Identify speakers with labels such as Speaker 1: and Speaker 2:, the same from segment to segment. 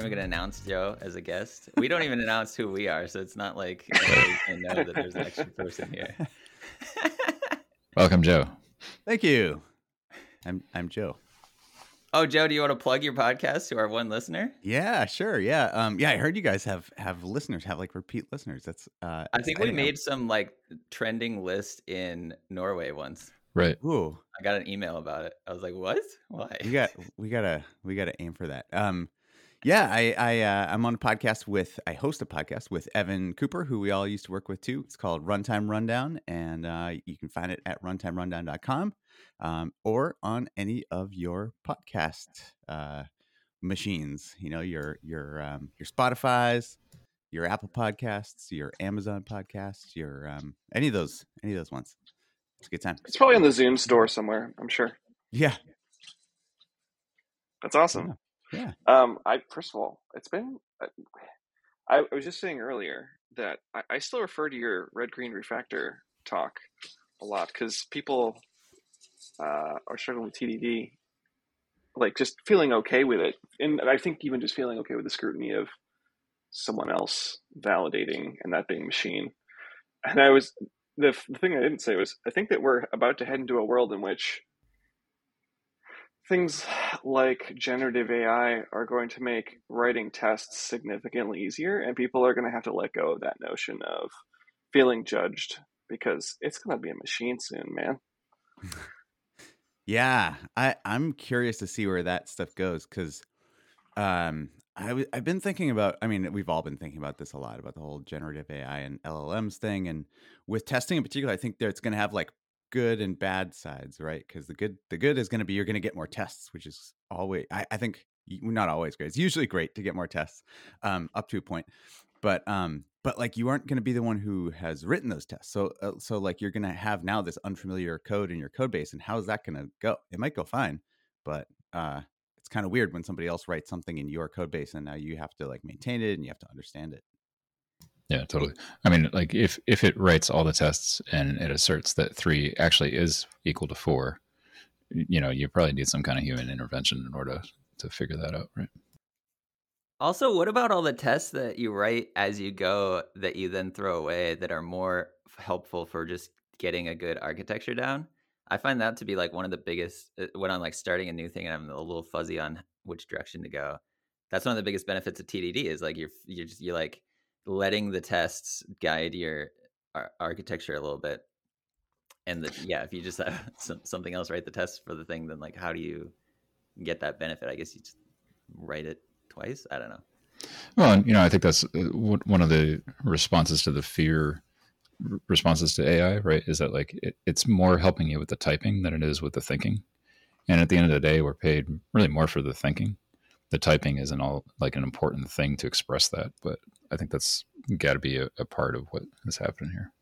Speaker 1: even going to announce Joe as a guest. We don't even announce who we are, so it's not like you can know that there's an extra person here.
Speaker 2: Welcome, Joe.
Speaker 3: Thank you. I'm I'm Joe.
Speaker 1: Oh, Joe, do you want to plug your podcast to our one listener?
Speaker 3: Yeah, sure. Yeah. Um yeah, I heard you guys have have listeners, have like repeat listeners. That's uh
Speaker 1: I think we made some like trending list in Norway once.
Speaker 2: Right.
Speaker 3: Ooh.
Speaker 1: I got an email about it. I was like, "What? Why?"
Speaker 3: We got we got to we got to aim for that. Um yeah, I I uh, I'm on a podcast with I host a podcast with Evan Cooper, who we all used to work with too. It's called Runtime Rundown, and uh, you can find it at runtimerundown.com um, or on any of your podcast uh, machines. You know your your um, your Spotify's, your Apple Podcasts, your Amazon Podcasts, your um, any of those any of those ones. It's a good time.
Speaker 4: It's probably in the Zune store somewhere. I'm sure.
Speaker 3: Yeah,
Speaker 4: that's awesome.
Speaker 3: Yeah.
Speaker 4: Um, I first of all, it's been. Uh, I, I was just saying earlier that I, I still refer to your red green refactor talk a lot because people uh, are struggling with TDD, like just feeling okay with it, and I think even just feeling okay with the scrutiny of someone else validating and that being machine. And I was the, the thing I didn't say was I think that we're about to head into a world in which things like generative AI are going to make writing tests significantly easier, and people are going to have to let go of that notion of feeling judged because it's going to be a machine soon, man.
Speaker 3: yeah, I I'm curious to see where that stuff goes because um I w- I've been thinking about I mean we've all been thinking about this a lot about the whole generative AI and LLMs thing and with testing in particular I think that it's going to have like good and bad sides, right? Because the good the good is going to be you're going to get more tests, which is always I, I think not always great. It's usually great to get more tests um, up to a point, but um, but like you aren't going to be the one who has written those tests. So uh, so like you're going to have now this unfamiliar code in your code base, and how's that going to go? It might go fine, but uh, it's kind of weird when somebody else writes something in your code base, and now you have to like maintain it and you have to understand it.
Speaker 2: Yeah, totally. I mean, like if if it writes all the tests and it asserts that three actually is equal to four, you know, you probably need some kind of human intervention in order to to figure that out, right?
Speaker 1: Also, what about all the tests that you write as you go that you then throw away that are more helpful for just getting a good architecture down? I find that to be like one of the biggest uh, when I'm like starting a new thing and I'm a little fuzzy on which direction to go. That's one of the biggest benefits of TDD is like you're you're just you're like letting the tests guide your ar- architecture a little bit and yeah if you just have some, something else write the test for the thing then like how do you get that benefit? I guess you just write it twice? I don't know.
Speaker 2: Well you know i think that's uh, one of the responses to the fear responses to ai right is that like it, it's more helping you with the typing than it is with the thinking. And at the end of the day we're paid really more for the thinking the typing isn't all like an important thing to express that but I think that's got to be a, a, part of what is happening here.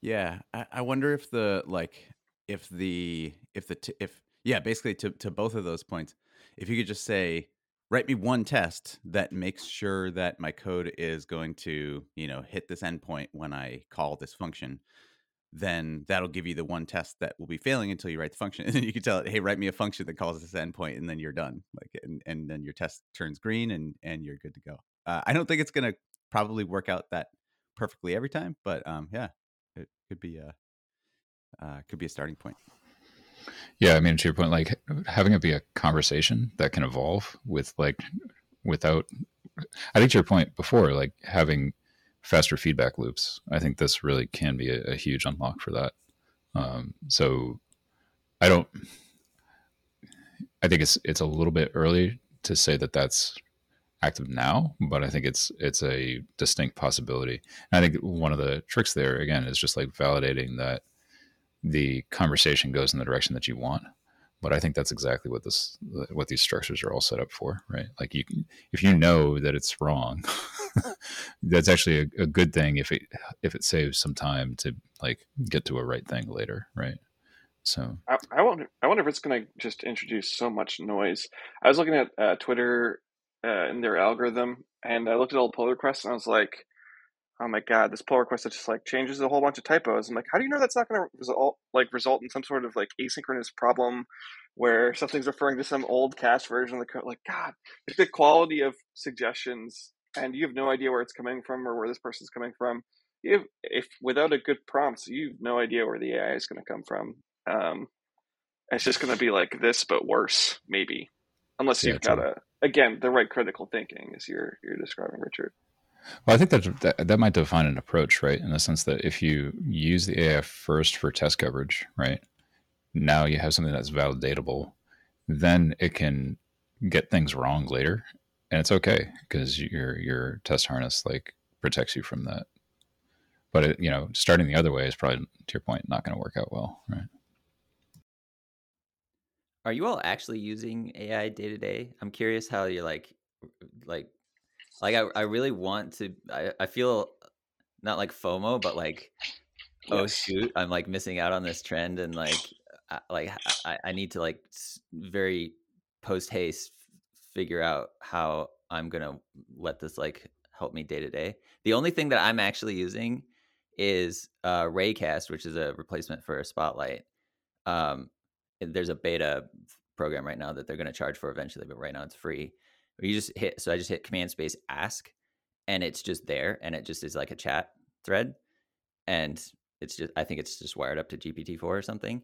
Speaker 3: Yeah, I, I, wonder if the like if the if the t- if yeah, basically to to both of those points, if you could just say write me one test that makes sure that my code is going to you know hit this endpoint when I call this function, then that'll give you the one test that will be failing until you write the function, and then you can tell it, hey, write me a function that calls this endpoint, and then you're done. Like, and, and then your test turns green, and and you're good to go. Uh, I don't think it's going to probably work out that perfectly every time, but um, yeah, it could be a uh, could be a starting point.
Speaker 2: Yeah, I mean, to your point, like having it be a conversation that can evolve with like without. I think to your point before, like having faster feedback loops. I think this really can be a, a huge unlock for that. Um, so I don't. I think it's it's a little bit early to say that that's active now, but I think it's it's a distinct possibility. And I think one of the tricks there again is just like validating that the conversation goes in the direction that you want. But I think that's exactly what this what these structures are all set up for, right? Like you, if you know that it's wrong, that's actually a, a good thing if it if it saves some time to like get to a right thing later, right? So
Speaker 4: I, I wonder I wonder if it's going to just introduce so much noise. I was looking at uh, Twitter uh, in their algorithm, and I looked at all the pull requests, and I was like, oh my god, this pull request that just like changes a whole bunch of typos. I'm like, how do you know that's not going to result like result in some sort of like asynchronous problem where something's referring to some old cache version of the code? Like, God, the quality of suggestions, and you have no idea where it's coming from or where this person's coming from. You have, if without a good prompt, you have no idea where the AI is going to come from. Um, it's just going to be like this, but worse, maybe, unless you've yeah, got a again the right critical thinking, as you're you're describing, Richard.
Speaker 2: Well, I think that, that that might define an approach, right? In the sense that if you use the AI first for test coverage, right? Now you have something that's validatable, then it can get things wrong later, and it's okay because your your test harness like protects you from that. But it, you know, starting the other way is probably, to your point, not going to work out well, right?
Speaker 1: Are you all actually using AI day to day? I'm curious how you're like, like like I, I really want to. I, I feel not like FOMO, but like, oh shoot, I'm like missing out on this trend, and like, I, like I, I need to like very post haste figure out how I'm gonna let this like help me day to day. The only thing that I'm actually using is uh, Raycast, which is a replacement for a Spotlight. Um, there's a beta program right now that they're going to charge for eventually, but right now it's free you just hit so i just hit command space ask and it's just there and it just is like a chat thread and it's just i think it's just wired up to gpt-4 or something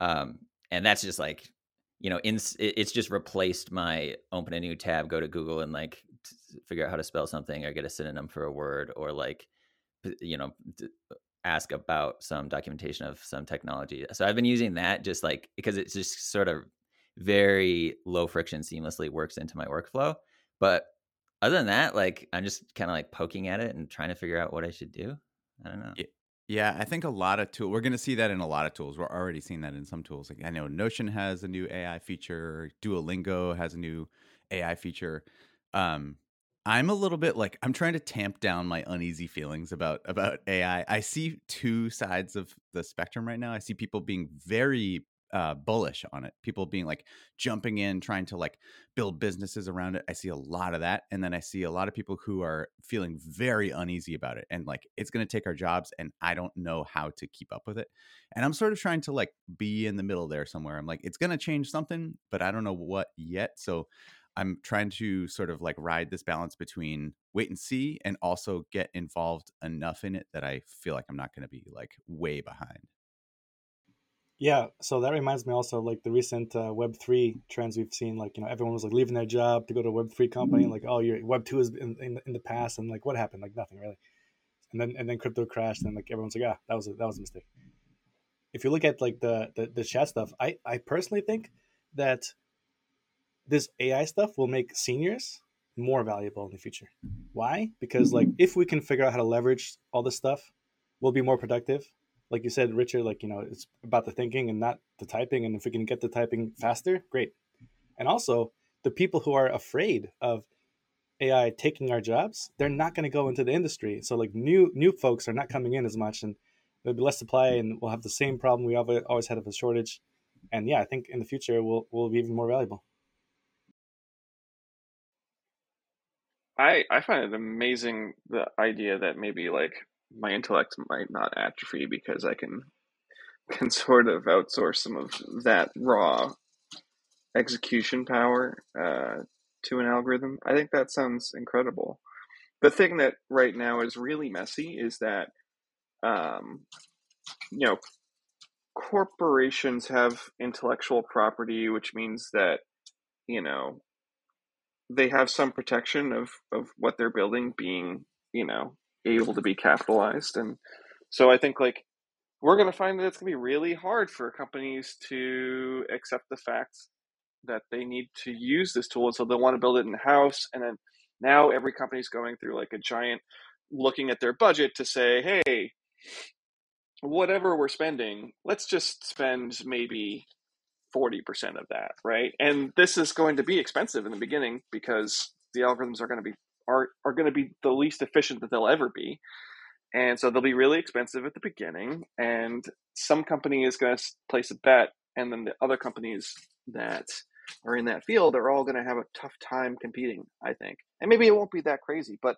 Speaker 1: um, and that's just like you know in, it's just replaced my open a new tab go to google and like figure out how to spell something or get a synonym for a word or like you know ask about some documentation of some technology so i've been using that just like because it's just sort of very low friction seamlessly works into my workflow but other than that like i'm just kind of like poking at it and trying to figure out what i should do i don't know
Speaker 3: yeah i think a lot of tools we're going to see that in a lot of tools we're already seeing that in some tools like i know notion has a new ai feature duolingo has a new ai feature um, I'm a little bit like I'm trying to tamp down my uneasy feelings about about AI. I see two sides of the spectrum right now. I see people being very uh, bullish on it. People being like jumping in, trying to like build businesses around it. I see a lot of that, and then I see a lot of people who are feeling very uneasy about it, and like it's going to take our jobs, and I don't know how to keep up with it. And I'm sort of trying to like be in the middle there somewhere. I'm like, it's going to change something, but I don't know what yet. So I'm trying to sort of like ride this balance between wait and see and also get involved enough in it that I feel like I'm not going to be like way behind.
Speaker 5: Yeah, so that reminds me also like the recent uh, Web three trends we've seen. Like you know, everyone was like leaving their job to go to a Web three company. And, like, oh, your Web two is in, in, in the past, and like what happened? Like nothing really. And then and then crypto crashed, and like everyone's like, ah, that was a, that was a mistake. If you look at like the, the the chat stuff, I I personally think that this AI stuff will make seniors more valuable in the future. Why? Because like if we can figure out how to leverage all this stuff, we'll be more productive like you said, Richard, like, you know, it's about the thinking and not the typing. And if we can get the typing faster, great. And also, the people who are afraid of AI taking our jobs, they're not going to go into the industry. So, like, new new folks are not coming in as much, and there'll be less supply, and we'll have the same problem we always had of a shortage. And yeah, I think in the future we'll we'll be even more valuable.
Speaker 4: I I find it amazing the idea that maybe like my intellect might not atrophy because I can can sort of outsource some of that raw execution power uh, to an algorithm. I think that sounds incredible. The thing that right now is really messy is that, um, you know, corporations have intellectual property, which means that, you know, they have some protection of, of what they're building being, you know, able to be capitalized. And so I think like we're going to find that it's going to be really hard for companies to accept the fact that they need to use this tool. And so they'll want to build it in house. And then now every company's going through like a giant looking at their budget to say, hey, whatever we're spending, let's just spend maybe 40% of that, right? And this is going to be expensive in the beginning because the algorithms are going to be are are going to be the least efficient that they'll ever be. And so they'll be really expensive at the beginning, and some company is going to place a bet, and then the other companies that are in that field are all going to have a tough time competing, I think. And maybe it won't be that crazy, but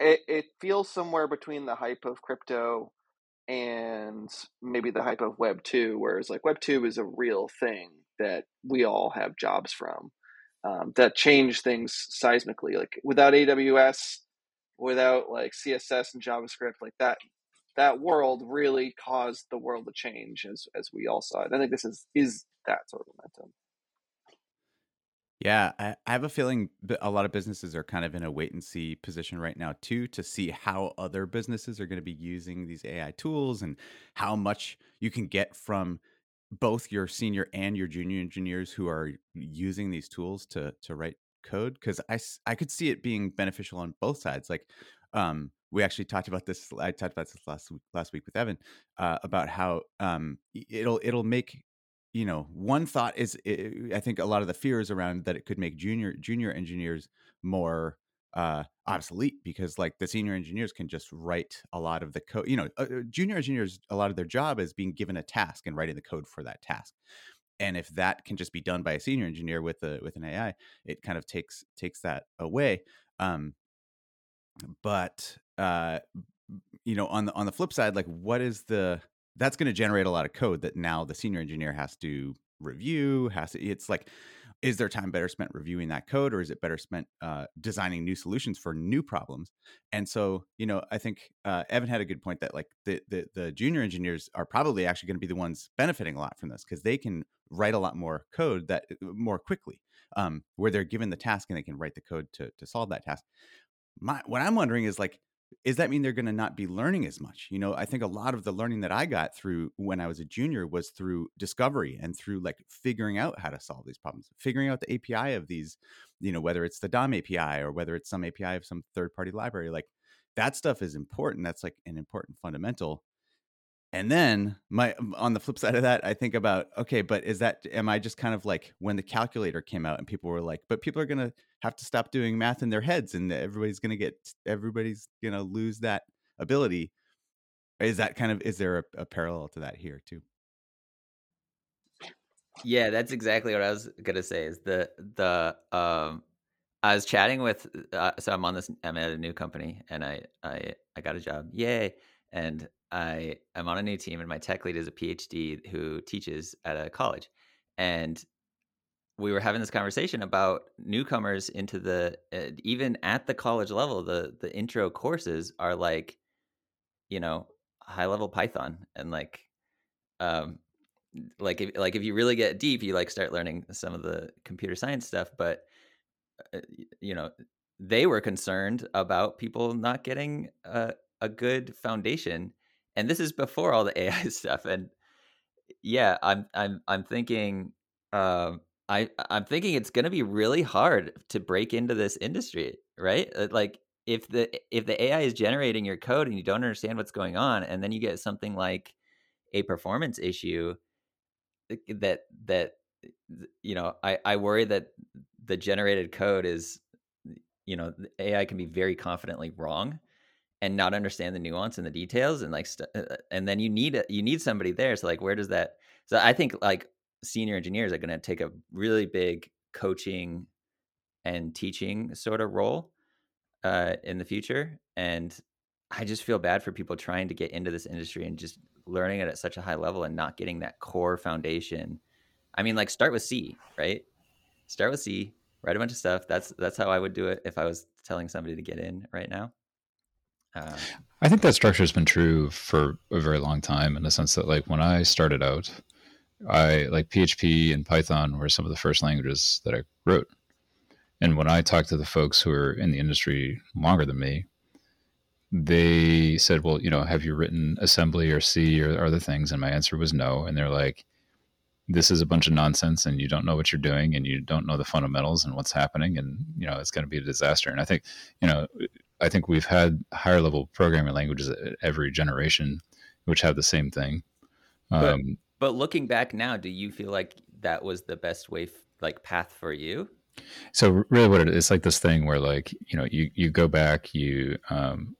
Speaker 4: it, it feels somewhere between the hype of crypto and maybe the hype of Web two, whereas like Web two is a real thing that we all have jobs from um, that change things seismically. Like without AWS, without like CSS and JavaScript, like that that world really caused the world to change as as we all saw it. I think this is is that sort of momentum.
Speaker 3: Yeah, I, I have a feeling a lot of businesses are kind of in a wait and see position right now too to see how other businesses are going to be using these AI tools and how much you can get from both your senior and your junior engineers who are using these tools to to write code? Because I, I could see it being beneficial on both sides like um we actually talked about this i talked about this last week last week with evan uh, about how um it'll it'll make you know one thought is i think a lot of the fears around that it could make junior junior engineers more uh obsolete because like the senior engineers can just write a lot of the code you know uh, uh, junior engineers a lot of their job is being given a task and writing the code for that task. And if that can just be done by a senior engineer with a with an ai it kind of takes takes that away. Um but uh you know on the on the flip side like what is the that's going to generate a lot of code that now the senior engineer has to review has to it's like is their time better spent reviewing that code or is it better spent uh, designing new solutions for new problems? And so you know i think uh, evan had a good point that like the, the, the junior engineers are probably actually going to be the ones benefiting a lot from this because they can write a lot more code that uh, more quickly um, where they're given the task and they can write the code to, to solve that task. My what i'm wondering is like is that mean they're going to not be learning as much? You know i think a lot of the learning that i got through when i was a junior was through discovery and through like figuring out how to solve these problems figuring out the api of these you know whether it's the dom api or whether it's some api of some third party library like that stuff is important that's like an important fundamental and then my on the flip side of that i think about okay but is that am i just kind of like when the calculator came out and people were like but people are going to have to stop doing math in their heads and everybody's going to get everybody's going to lose that ability is that kind of is there a, a parallel to that here too?
Speaker 1: Yeah that's exactly what i was going to say is the the um i was chatting with uh, so i'm on this i'm at a new company and i i i got a job yay and I am on a new team, and my tech lead is a PhD who teaches at a college, and we were having this conversation about newcomers into the uh, even at the college level the the intro courses are like you know high level python and like um like if like if you really get deep you like start learning some of the computer science stuff but uh, you know they were concerned about people not getting a, a good foundation and this is before all the AI stuff. And yeah, I'm I'm I'm thinking um, I I'm thinking it's going to be really hard to break into this industry, right? Uh, like if the if the AI is generating your code and you don't understand what's going on, and then you get something like a performance issue uh, that that you know I I worry that the generated code is you know AI can be very confidently wrong and not understand the nuance and the details and like st- uh, uh, and then you need a, you need somebody there so like where does that so i think like senior engineers are going to take a really big coaching and teaching sort of role uh, in the future and i just feel bad for people trying to get into this industry and just learning it at such a high level and not getting that core foundation. I mean like start with c right? Start with c write a bunch of stuff. That's that's how i would do it if i was telling somebody to get in right now
Speaker 2: uh, I think that structure has been true for a very long time in the sense that, like, when I started out, I like PHP and Python were some of the first languages that I wrote. And when I talked to the folks who are in the industry longer than me, they said, Well, you know, have you written assembly or C or other things? And my answer was no. And they're like, This is a bunch of nonsense and you don't know what you're doing and you don't know the fundamentals and what's happening. And, you know, it's going to be a disaster. And I think, you know, I think we've had higher level programming languages at every generation, which have the same thing.
Speaker 1: But, um, but looking back now, do you feel like that was the best way, like path for you?
Speaker 2: So really, what it is, it's like this thing where, like, you know, you you go back, you um,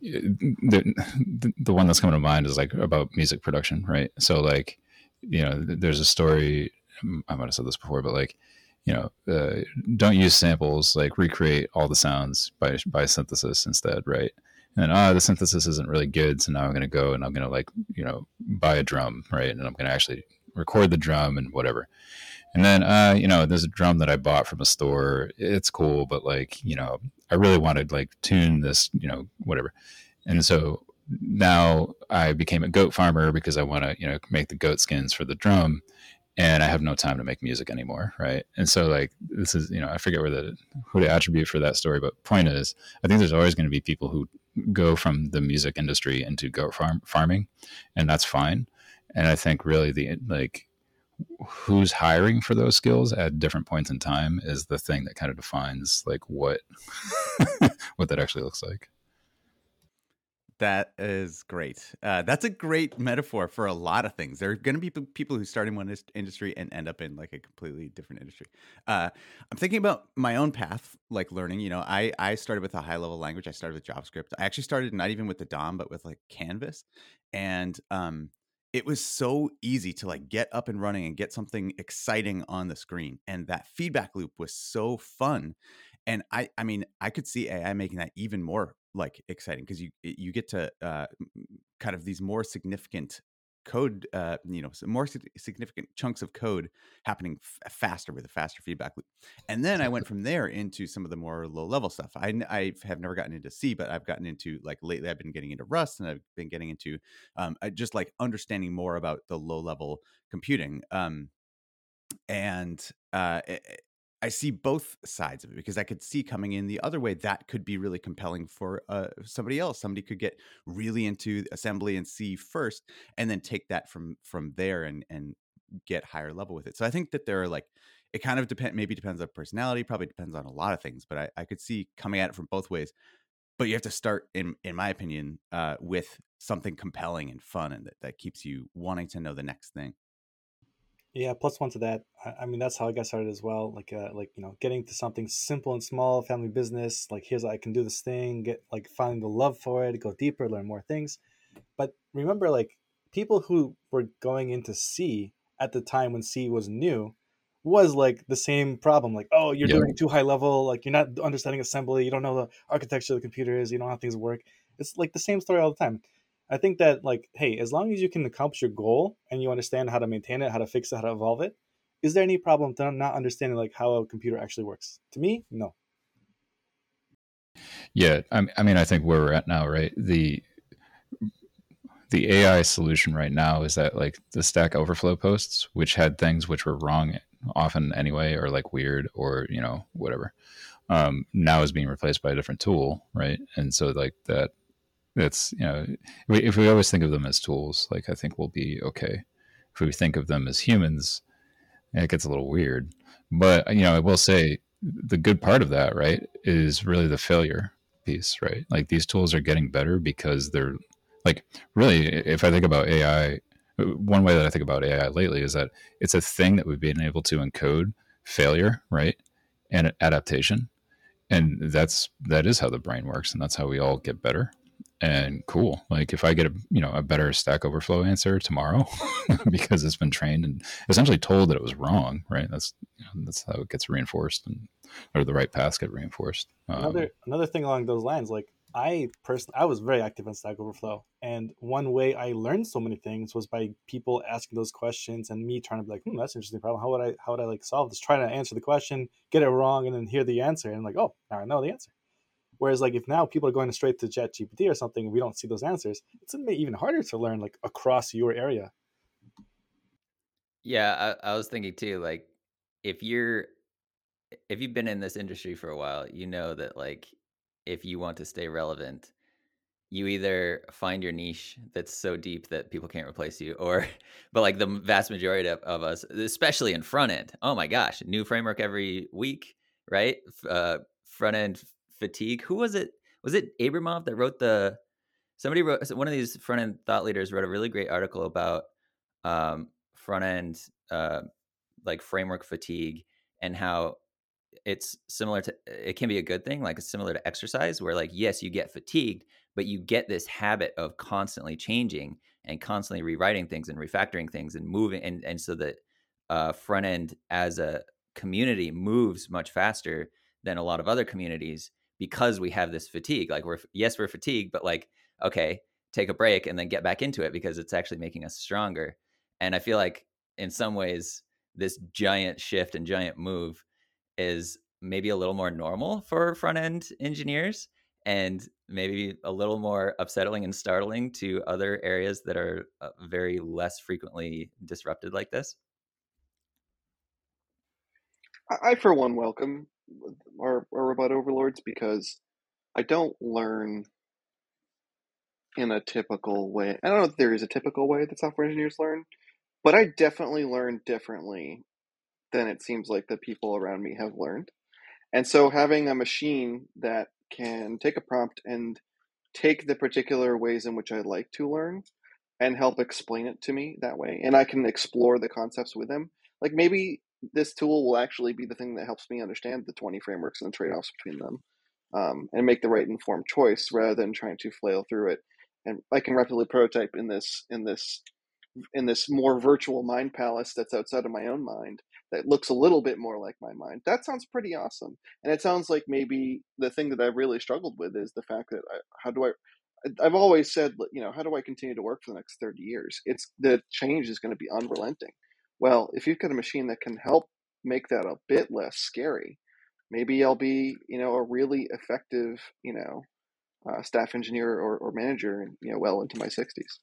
Speaker 2: the the one that's coming to mind is like about music production, right? So like, you know, there's a story. I might have said this before, but like, you know, uh, don't use samples. Like recreate all the sounds by by synthesis instead, right? And ah, the synthesis isn't really good, so now I'm going to go and I'm going to like you know buy a drum, right? And I'm going to actually record the drum and whatever. And then, uh, you know, there's a drum that I bought from a store. It's cool, but like, you know, I really wanted like tune this, you know, whatever. And so now I became a goat farmer because I want to, you know, make the goat skins for the drum and I have no time to make music anymore, right? And so like this is, you know, I forget where the who to attribute for that story, but point is, I think there's always going to be people who go from the music industry into goat farm farming, and that's fine. And I think really the like who's hiring for those skills at different points in time is the thing that kind of defines like what what that actually looks like.
Speaker 3: That is great. Uh, that's a great metaphor for a lot of things. There are going to be people who start in one industry and end up in like a completely different industry. Uh, I'm thinking about my own path, like learning. You know, I I started with a high level language. I started with JavaScript. I actually started not even with the DOM, but with like Canvas, and um, it was so easy to like get up and running and get something exciting on the screen. And that feedback loop was so fun and i i mean i could see ai making that even more like exciting because you you get to uh, kind of these more significant code uh, you know more significant chunks of code happening f- faster with a faster feedback loop. And then i went from there into some of the more low level stuff. I i have never gotten into c but i've gotten into like lately i've been getting into rust and i've been getting into um, just like understanding more about the low level computing um, and uh, I see both sides of it because I could see coming in the other way that could be really compelling for uh, somebody else. Somebody could get really into assembly and C first, and then take that from from there and and get higher level with it. So I think that there are like it kind of depend maybe depends on personality, probably depends on a lot of things, but I, I could see coming at it from both ways. But you have to start, in in my opinion, uh, with something compelling and fun, and that, that keeps you wanting to know the next thing.
Speaker 5: Yeah, plus one to that. I, I mean, that's how I got started as well. Like, uh, like you know, getting to something simple and small, family business. Like, here's I can do this thing. Get like finding the love for it, go deeper, learn more things. But remember, like people who were going into C at the time when C was new was like the same problem. Like, oh, you're doing too high level. Like, you're not understanding assembly. You don't know the architecture of the computers. You don't know how things work. It's like the same story all the time. I think that like, hey, as long as you can accomplish your goal and you understand how to maintain it, how to fix it, how to evolve it, is there any problem to not understanding like how a computer actually works? To me, no.
Speaker 2: Yeah, I mean, I think where we're at now, right? The the AI solution right now is that like the Stack Overflow posts, which had things which were wrong often anyway, or like weird, or you know whatever, um, now is being replaced by a different tool, right? And so like that it's you know if we always think of them as tools like i think we'll be okay. If we think of them as humans it gets a little weird. But you know i will say the good part of that right is really the failure piece right? Like these tools are getting better because they're like really if i think about ai one way that i think about ai lately is that it's a thing that we've been able to encode failure right and adaptation. And that's that is how the brain works and that's how we all get better and cool. Like if i get a you know a better stack overflow answer tomorrow because it's been trained and essentially told that it was wrong right? That's you know, that's how it gets reinforced and or the right paths get reinforced.
Speaker 5: Um, another another thing along those lines like i personally i was very active on stack overflow and one way i learned so many things was by people asking those questions and me trying to be like hmm, that's interesting problem. How would i how would i like solve this? Trying to answer the question get it wrong and then hear the answer and like oh now i know the answer Whereas like if now people are going straight to Chat GPT or something, we don't see those answers, it's even harder to learn like across your area.
Speaker 1: Yeah, I, I was thinking too. Like, if you're if you've been in this industry for a while, you know that like if you want to stay relevant, you either find your niche that's so deep that people can't replace you, or but like the vast majority of, of us, especially in front end, oh my gosh, new framework every week, right? Uh, front end fatigue. Who was it? Was it Abramov that wrote the? Somebody wrote one of these front end thought leaders wrote a really great article about um, front end uh, like framework fatigue and how it's similar to it can be a good thing like it's similar to exercise where like yes you get fatigued but you get this habit of constantly changing and constantly rewriting things and refactoring things and moving and and so that uh, front end as a community moves much faster than a lot of other communities because we have this fatigue. Like we're yes, we're fatigued, but like okay, take a break and then get back into it because it's actually making us stronger. And I feel like in some ways this giant shift and giant move is maybe a little more normal for front end engineers and maybe a little more upsetting and startling to other areas that are uh, very less frequently disrupted like this?
Speaker 4: I, for one, welcome our, our robot overlords because I don't learn in a typical way. I don't know if there is a typical way that software engineers learn, but I definitely learn differently than it seems like the people around me have learned. And so having a machine that can take a prompt and take the particular ways in which I like to learn and help explain it to me that way. And I can explore the concepts with them. Like maybe this tool will actually be the thing that helps me understand the 20 frameworks and the trade offs between them um, and make the right informed choice rather than trying to flail through it. And I can rapidly prototype in this in this in this more virtual mind palace that's outside of my own mind that looks a little bit more like my mind. That sounds pretty awesome. And it sounds like maybe the thing that I've really struggled with is the fact that I, how do I I've always said, you know, how do I continue to work for the next 30 years? It's the change is going to be unrelenting. Well, if you've got a machine that can help make that a bit less scary, maybe I'll be, you know, a really effective, you know, uh, staff engineer or, or manager, you know, well into my 60s.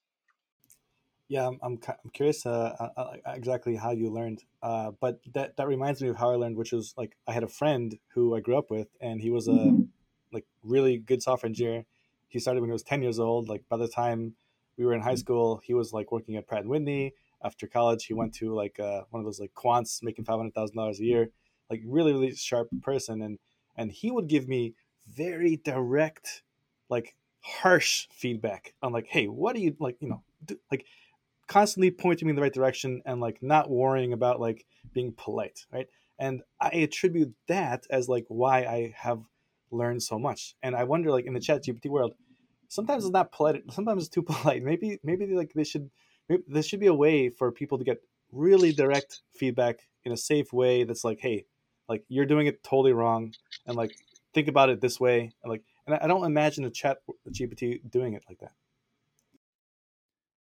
Speaker 5: Yeah, I'm, I'm, I'm curious uh, uh, uh, exactly how you learned. Uh, but that, that reminds me of how I learned, which was like I had a friend who I grew up with, and he was a mm-hmm. like really good software engineer. He started when he was 10 years old. Like by the time we were in high school, he was like working at Pratt and Whitney. After college, he went to like uh, one of those like quants, making five hundred thousand dollars a year. Like really, really sharp person, and and he would give me very direct, like harsh feedback on like, hey, what do you like? You know, do, like constantly pointing me in the right direction and like not worrying about like being polite, right? And I attribute that as like why I have learned so much. And I wonder like in the chat GPT world, sometimes it's not polite, sometimes it's too polite. Maybe maybe like they should there should be a way for people to get really direct feedback in a safe way that's like, hey, like you're doing it totally wrong and like think about it this way and like and I don't imagine the chat GPT doing it like that.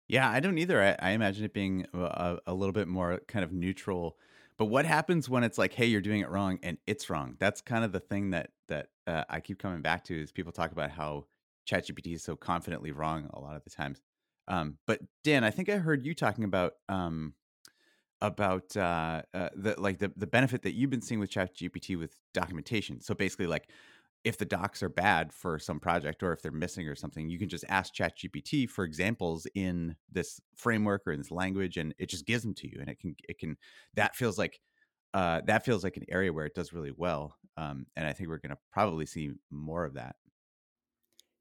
Speaker 3: Yeah, I don't either. I, I imagine it being a, a, little bit more kind of neutral. But what happens when it's like, "Hey, you're doing it wrong," and it's wrong? That's kind of the thing that that uh, I keep coming back to. Is people talk about how chat gpt is so confidently wrong a lot of the times. Um, but Dan, I think I heard you talking about um, about uh, uh, the like the the benefit that you've been seeing with ChatGPT with documentation. So basically, like if the docs are bad for some project or if they're missing or something, you can just ask ChatGPT for examples in this framework or in this language, and it just gives them to you. And it can it can that feels like uh, that feels like an area where it does really well. Um, and I think we're going to probably see more of that.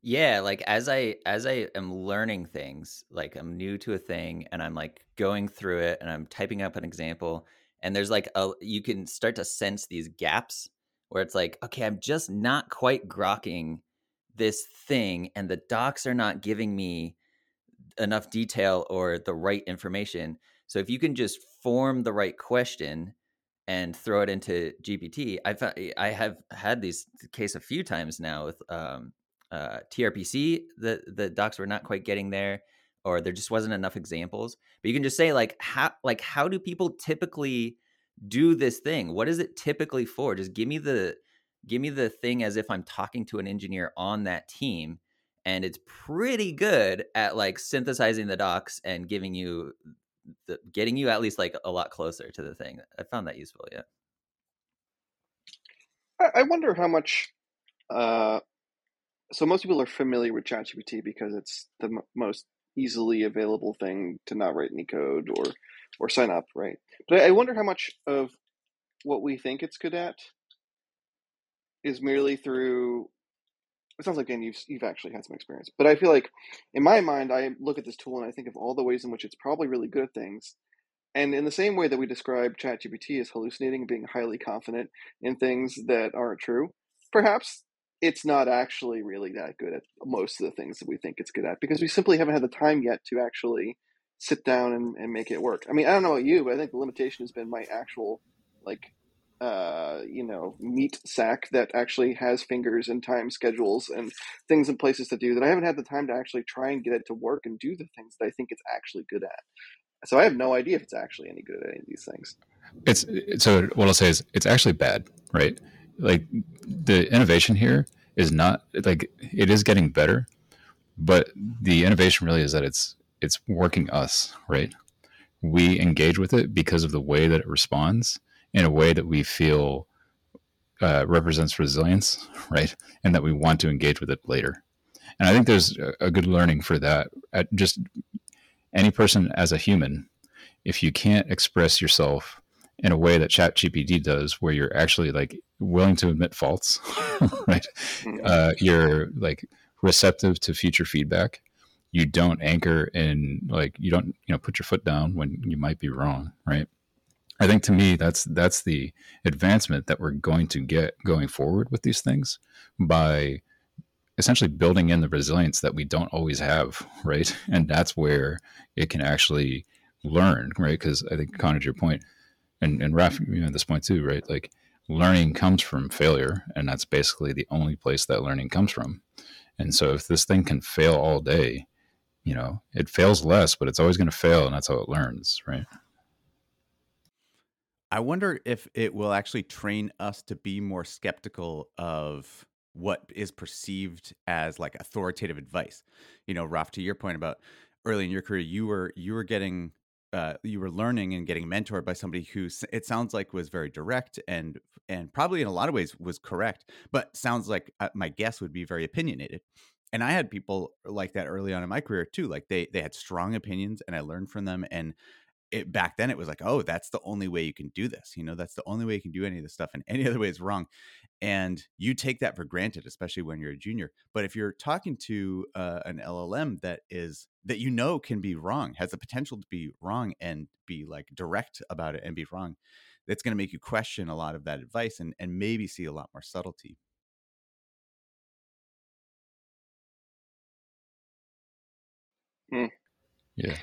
Speaker 1: Yeah, like as I as I am learning things, like I'm new to a thing and I'm like going through it and I'm typing up an example and there's like a you can start to sense these gaps where it's like, okay, I'm just not quite grokking this thing, and the docs are not giving me enough detail or the right information. So if you can just form the right question and throw it into GPT, I've I have had these case a few times now with um, uh, TRPC. The the docs were not quite getting there, or there just wasn't enough examples. But you can just say like how like how do people typically do this thing what is it typically for just give me the give me the thing as if i'm talking to an engineer on that team and it's pretty good at like synthesizing the docs and giving you the, getting you at least like a lot closer to the thing i found that useful yeah
Speaker 4: i wonder how much uh so most people are familiar with ChatGPT because it's the m- most easily available thing to not write any code or or sign up, right? But I wonder how much of what we think it's good at is merely through. It sounds like Dan, you've you've actually had some experience, but I feel like in my mind, I look at this tool and I think of all the ways in which it's probably really good at things. And in the same way that we describe ChatGPT as hallucinating, being highly confident in things that aren't true, perhaps it's not actually really that good at most of the things that we think it's good at because we simply haven't had the time yet to actually sit down and, and make it work. I mean, I don't know about you, but I think the limitation has been my actual like uh, you know, meat sack that actually has fingers and time schedules and things and places to do that I haven't had the time to actually try and get it to work and do the things that I think it's actually good at. So I have no idea if it's actually any good at any of these things.
Speaker 2: It's so what I'll say is it's actually bad, right? Like the innovation here is not like it is getting better, but the innovation really is that it's it's working us, right? We engage with it because of the way that it responds in a way that we feel uh, represents resilience, right? And that we want to engage with it later. And I think there's a good learning for that. At just any person as a human, if you can't express yourself in a way that chat gpt does where you're actually like willing to admit faults right? Mm-hmm. uh, you're like receptive to future feedback. You don't anchor in like you don't you know put your foot down when you might be wrong right? I think to me that's that's the advancement that we're going to get going forward with these things by essentially building in the resilience that we don't always have right? And that's where it can actually learn right? Because i think connor to your point and and Raf, you know, at this point too, right? Like learning comes from failure, and that's basically the only place that learning comes from. And so, if this thing can fail all day, you know, it fails less, but it's always going to fail, and that's how it learns, right?
Speaker 3: I wonder if it will actually train us to be more skeptical of what is perceived as like authoritative advice. You know, Raf, to your point about early in your career, you were you were getting uh, you were learning and getting mentored by somebody who it sounds like was very direct and and probably in a lot of ways was correct, but sounds like uh, my guess would be very opinionated. And I had people like that early on in my career too. Like they they had strong opinions, and I learned from them. And it, back then, it was like, oh, that's the only way you can do this. You know, that's the only way you can do any of this stuff, and any other way is wrong and you take that for granted especially when you're a junior but if you're talking to uh, an llm that is that you know can be wrong has the potential to be wrong and be like direct about it and be wrong that's going to make you question a lot of that advice and and maybe see a lot more subtlety
Speaker 4: hmm.
Speaker 2: yeah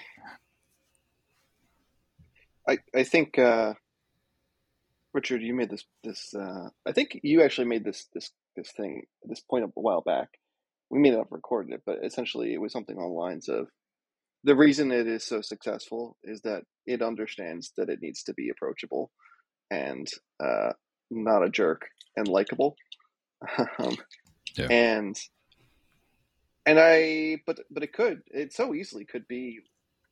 Speaker 4: i i think uh Richard, you made this this. Uh, I think you actually made this this this thing this point a while back. We may not have recorded it, but essentially it was something on the lines of the reason it is so successful is that it understands that it needs to be approachable and uh, not a jerk and likable. um, yeah. And and I, but but it could. It so easily could be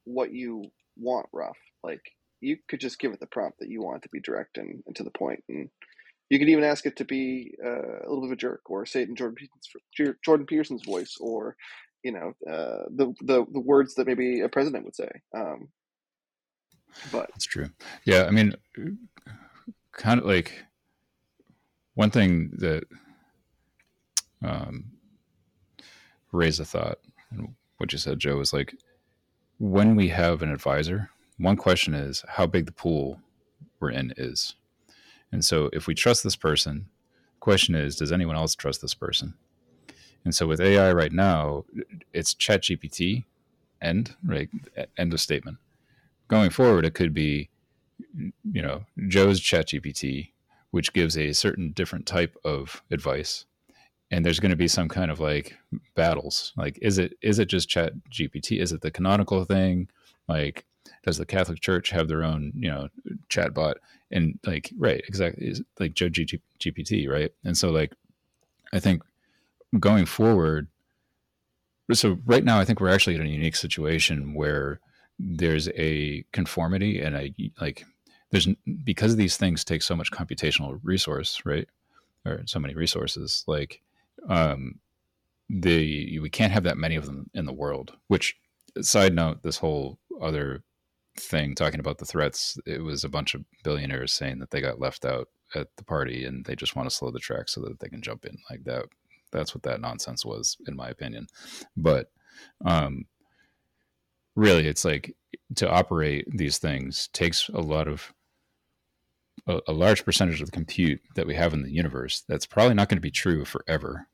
Speaker 4: what you want, Raf Like you could just give it the prompt that you want to be direct and, and to the point, and you could even ask it to be uh, a little bit of a jerk, or say it in Jordan Peterson's, Jordan Peterson's voice, or you know uh, the, the the words that maybe a president would say. Um, but
Speaker 2: that's true. Yeah, I mean, kind of like one thing that um, raised a thought, what you said, Joe, is like when we have an advisor one question is how big the pool we're in is. And so if we trust this person, question is, does anyone else trust this person? And so with AI right now, it's chat GPT end, right? End of statement. Going forward, it could be, you know, Joe's chat GPT, which gives a certain different type of advice. And there's going to be some kind of like battles. Like, is it is it just chat GPT? Is it the canonical thing? Like, does the Catholic Church have their own, you know, chatbot? And like, right, exactly, like Joe G- GPT, right? And so, like, I think going forward, so right now, I think we're actually in a unique situation where there's a conformity and a like, there's because these things take so much computational resource, right? Or so many resources, like, um, the we can't have that many of them in the world. Which, side note, this whole other thing talking about the threats, it was a bunch of billionaires saying that they got left out at the party and they just want to slow the track so that they can jump in like that. That's what that nonsense was, in my opinion. But um, really, it's like to operate these things takes a lot of a, a large percentage of the compute that we have in the universe. That's probably not going to be true forever,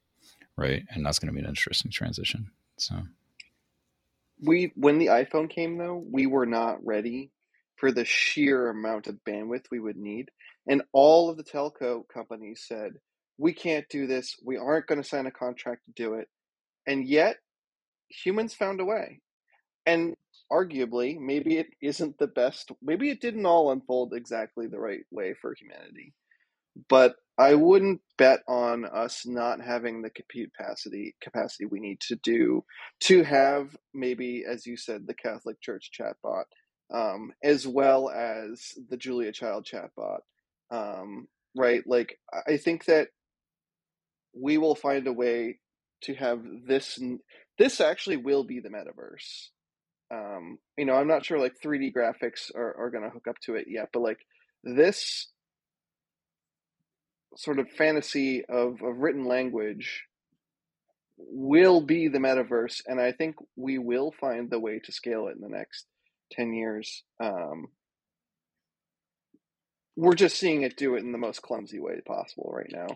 Speaker 2: right? And that's going to be an interesting transition. So
Speaker 4: we when the iPhone came though, we were not ready for the sheer amount of bandwidth we would need And all of the telco companies said, we can't do this. We aren't going to sign a contract to do it. And yet, humans found a way. And arguably, maybe it isn't the best, maybe it didn't all unfold exactly the right way for humanity. But I wouldn't bet on us not having the compute capacity capacity we need to do to have maybe, as you said, the Catholic Church chatbot, um, as well as the Julia Child chatbot. Um, right? Like I think that we will find a way to have this. This actually will be the metaverse. Um, you know, I'm not sure like 3D graphics are, are going to hook up to it yet, but like this sort of fantasy of, of written language will be the metaverse, and I think we will find the way to scale it in the next 10 years. Um, we're just seeing it do it in the most clumsy way possible right now.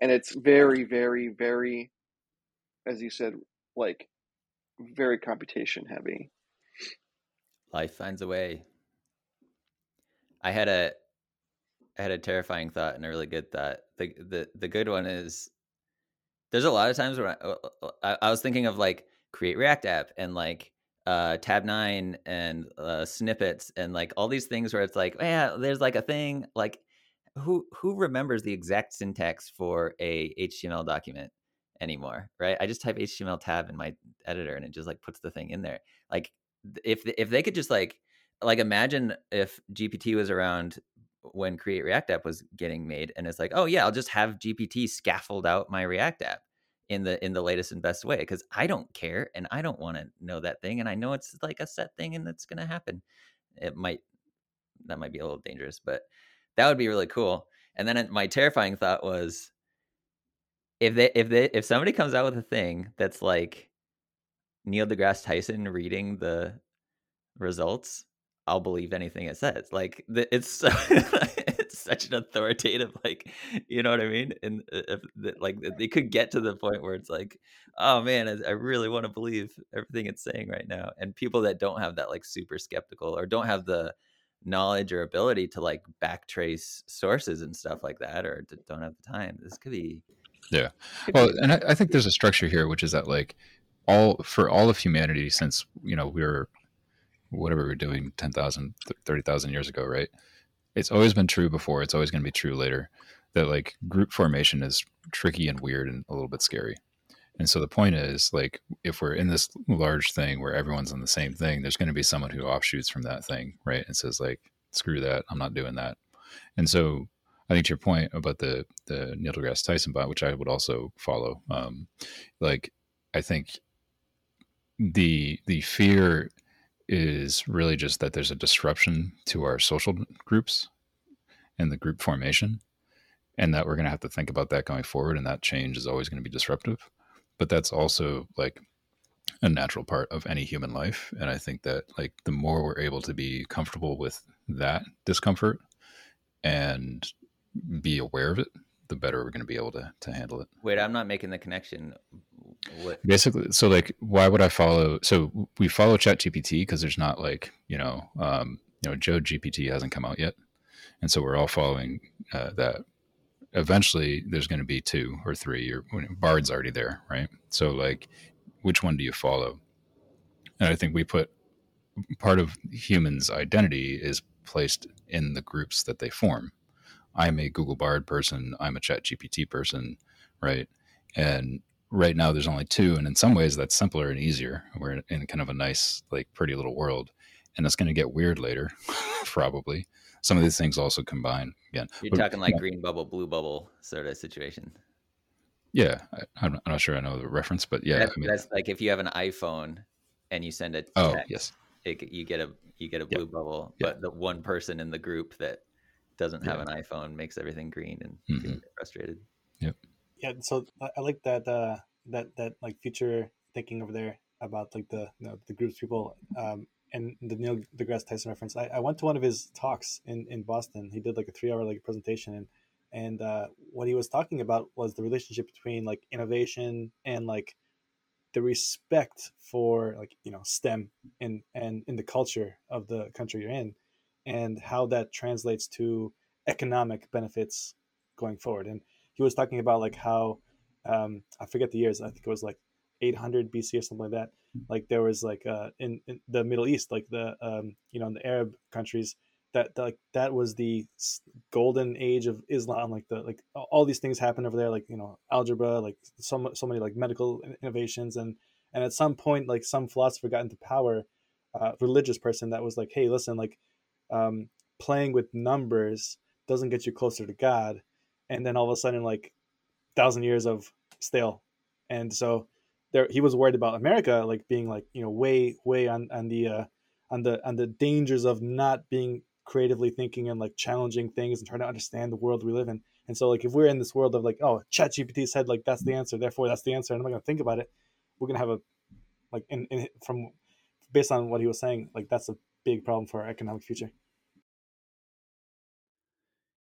Speaker 4: And it's very, very, very, as you said, like very computation heavy.
Speaker 1: Life finds a way. I had a I had a terrifying thought and a really good thought. The the the good one is there's a lot of times where I, uh, uh, I, I was thinking of like create React app and like uh, Tabnine and uh, snippets and like all these things where it's like, yeah, there's like a thing like who who remembers the exact syntax for a HTML document anymore, right? I just type HTML tab in my editor and it just like puts the thing in there. Like if if they could just like like imagine if GPT was around when Create React App was getting made, and it's like, oh yeah, I'll just have GPT scaffold out my React app in the in the latest and best way because I don't care and I don't want to know that thing, and I know it's like a set thing and it's gonna happen. It might that might be a little dangerous, but that would be really cool. And then uh, my terrifying thought was if they if they if somebody comes out with a thing that's like Neil deGrasse Tyson reading the results I'll believe anything it says. Like it's so, it's such an authoritative, like you know what I mean. And uh, if like they could get to the point where it's like, oh man, I, I really want to believe everything it's saying right now. And people that don't have that like super skeptical or don't have the knowledge or ability to like backtrace sources and stuff like that, or don't have the time, this could be.
Speaker 2: Yeah, well, and I, I think there's a structure here, which is that like all for all of humanity, since you know we we're whatever we are doing 10,000, 30,000 years ago, right? It's always been true before. It's always going to be true later that like group formation is tricky and weird and a little bit scary. And so the point is like if we're in this large thing where everyone's on the same thing, there's going to be someone who offshoots from that thing, right? And says like, screw that, I'm not doing that. And so I think to your point about the the Neil deGrasse Tyson bot, which I would also follow, um, like I think the the fear is really just that there's a disruption to our social groups and the group formation and that we're going to have to think about that going forward and that change is always going to be disruptive but that's also like a natural part of any human life and i think that like the more we're able to be comfortable with that discomfort and be aware of it the better we're going to be able to to handle it
Speaker 1: wait i'm not making the connection
Speaker 2: what? Basically, so like, why would I follow? So we follow Chat GPT because there's not like you know, um, you know, Joe GPT hasn't come out yet, and so we're all following uh, that. Eventually, there's going to be two or three, or Bard's already there, right? So like, which one do you follow? And I think we put part of humans' identity is placed in the groups that they form. I'm a Google Bard person. I'm a Chat GPT person, right? And right now there's only two and in some ways that's simpler and easier we're in kind of a nice like pretty little world and it's going to get weird later probably some of these things also combine again
Speaker 1: you're but, talking like yeah. green bubble blue bubble sort of situation
Speaker 2: yeah I, am not sure i know the reference but yeah
Speaker 1: that's, I mean, that's like if you have an iphone and you send a
Speaker 2: oh yes
Speaker 1: it, you get a you get a blue bubble but the one person in the group that doesn't have an iphone makes everything green and mm-hmm. frustrated.
Speaker 2: Yep.
Speaker 5: Yeah so i like that uh that that like future thinking over there about like the you know, the groups people um and the neil degrasse tyson reference. I, I went to one of his talks in in boston. He did like a three hour like presentation and and uh, what he was talking about was the relationship between like innovation and like the respect for like you know STEM and and in the culture of the country you're in, and how that translates to economic benefits going forward. And he was talking about like how um, I forget the years. I think it was like 800 BC or something like that. Like there was like uh, in, in the Middle East, like the um, you know in the Arab countries, that, like that was the golden age of Islam. Like the like all these things happened over there. Like you know algebra, like so so many like medical innovations, and and at some point like some philosopher got into power, uh, religious person that was like, hey, listen, like um, playing with numbers doesn't get you closer to God, and then all of a sudden like thousand years of stale, and so there he was worried about America like being like you know way way on on the uh, on the on the dangers of not being creatively thinking and like challenging things and trying to understand the world we live in. And so like if we're in this world of like oh Chat GPT said like that's the answer, therefore that's the answer, and I'm not gonna think about it, we're gonna have a like in, in from based on what he was saying like that's a big problem for our economic future.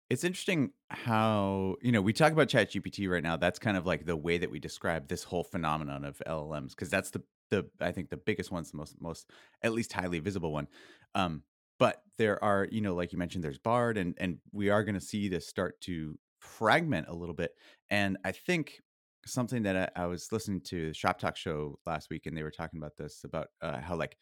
Speaker 3: It's interesting how, you know, we talk about ChatGPT right now. That's kind of like the way that we describe this whole phenomenon of LLMs, because that's the the I think the biggest one's the most most at least highly visible one. Um, but there are, you know, like you mentioned, there's Bard, and and we are going to see this start to fragment a little bit. And I think something that I, I was listening to the Shop Talk show last week, and they were talking about this about uh, how like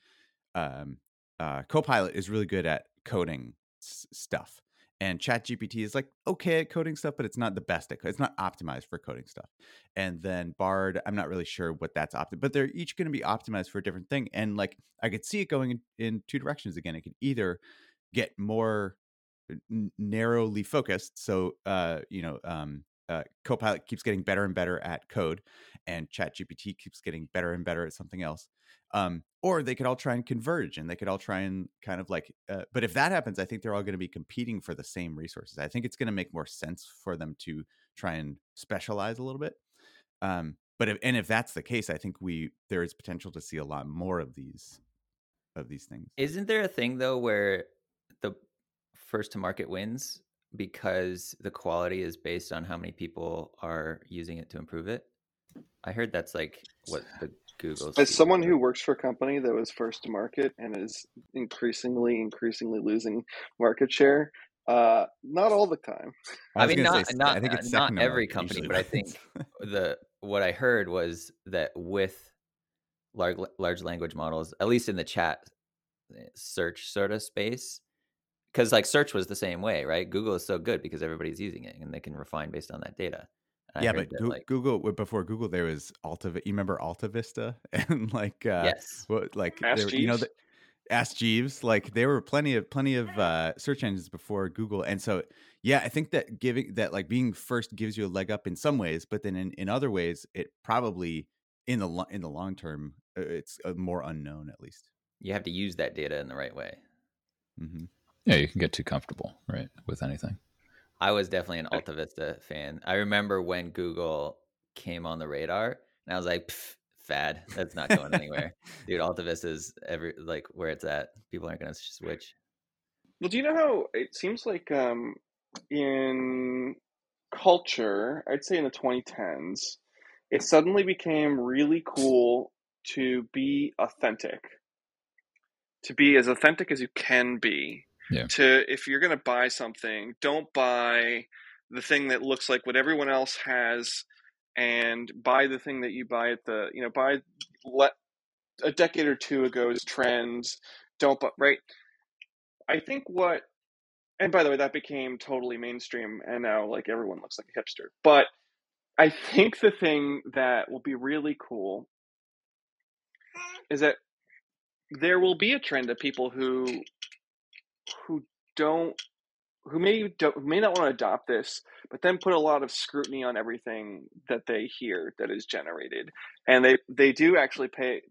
Speaker 3: um, uh, Copilot is really good at coding s- stuff and ChatGPT is like okay at coding stuff but it's not the best at it's not optimized for coding stuff and then bard i'm not really sure what that's optimized but they're each going to be optimized for a different thing and like i could see it going in, in two directions again it could either get more narrowly focused so uh you know um uh, Copilot keeps getting better and better at code, and ChatGPT keeps getting better and better at something else. Um, or they could all try and converge, and they could all try and kind of like. Uh, but if that happens, I think they're all going to be competing for the same resources. I think it's going to make more sense for them to try and specialize a little bit. Um, but if, and if that's the case, I think we there is potential to see a lot more of these of these things.
Speaker 1: Isn't there a thing though where the first to market wins? because the quality is based on how many people are using it to improve it. I heard that's like what the Google.
Speaker 4: As someone who works for a company that was first to market and is increasingly, increasingly losing market share, uh, not all the time.
Speaker 1: I, I mean, not say, not I think it's not every company, but I think the what I heard was that with large large language models, at least in the chat eh, search sort of space, because like search was the same way, right? Google is so good because everybody's using it and they can refine based on that data.
Speaker 3: And yeah, but that, like, Google before Google there was Alta. You remember Alta Vista and like uh,
Speaker 1: yes,
Speaker 3: what like Ask there, you know the, Ask Jeeves. Like there were plenty of plenty of uh, search engines before Google, and so yeah, I think that giving that like being first gives you a leg up in some ways, but then in, in other ways it probably in the in the long term uh, it's more unknown at least.
Speaker 1: You have to use that data in the right way.
Speaker 2: Mm-hmm. Yeah, you can get too comfortable, right, with anything.
Speaker 1: I was definitely an Alta Vista fan. I remember when Google came on the radar, and I was like, "Fad, that's not going anywhere, dude." Alta Vista is every like where it's at. People aren't going to switch.
Speaker 4: Well, do you know how it seems like um, in culture, I'd say in the 2010s, it suddenly became really cool to be authentic, to be as authentic as you can be
Speaker 2: yeah.
Speaker 4: to if you're going to buy something, don't buy the thing that looks like what everyone else has and buy the thing that you buy at the, you know, buy let a decade or two ago's trends. Don't but right. I think what and by the way, that became totally mainstream and now like everyone looks like a hipster. But I think the thing that will be really cool is that there will be a trend of people who who don't who may don't may not want to adopt this, but then put a lot of scrutiny on everything that they hear that is generated, and they they do actually pay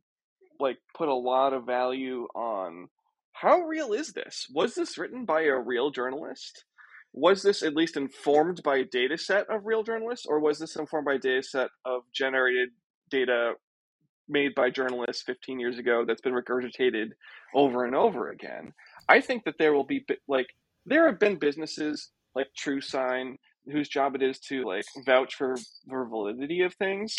Speaker 4: like put a lot of value on how real is this? Was this written by a real journalist? Was this at least informed by a data set of real journalists, or was this informed by a data set of generated data made by journalists 15 years ago that's been regurgitated over and over again? I think that there will be like there have been businesses like TrueSign whose job it is to like vouch for, for validity of things,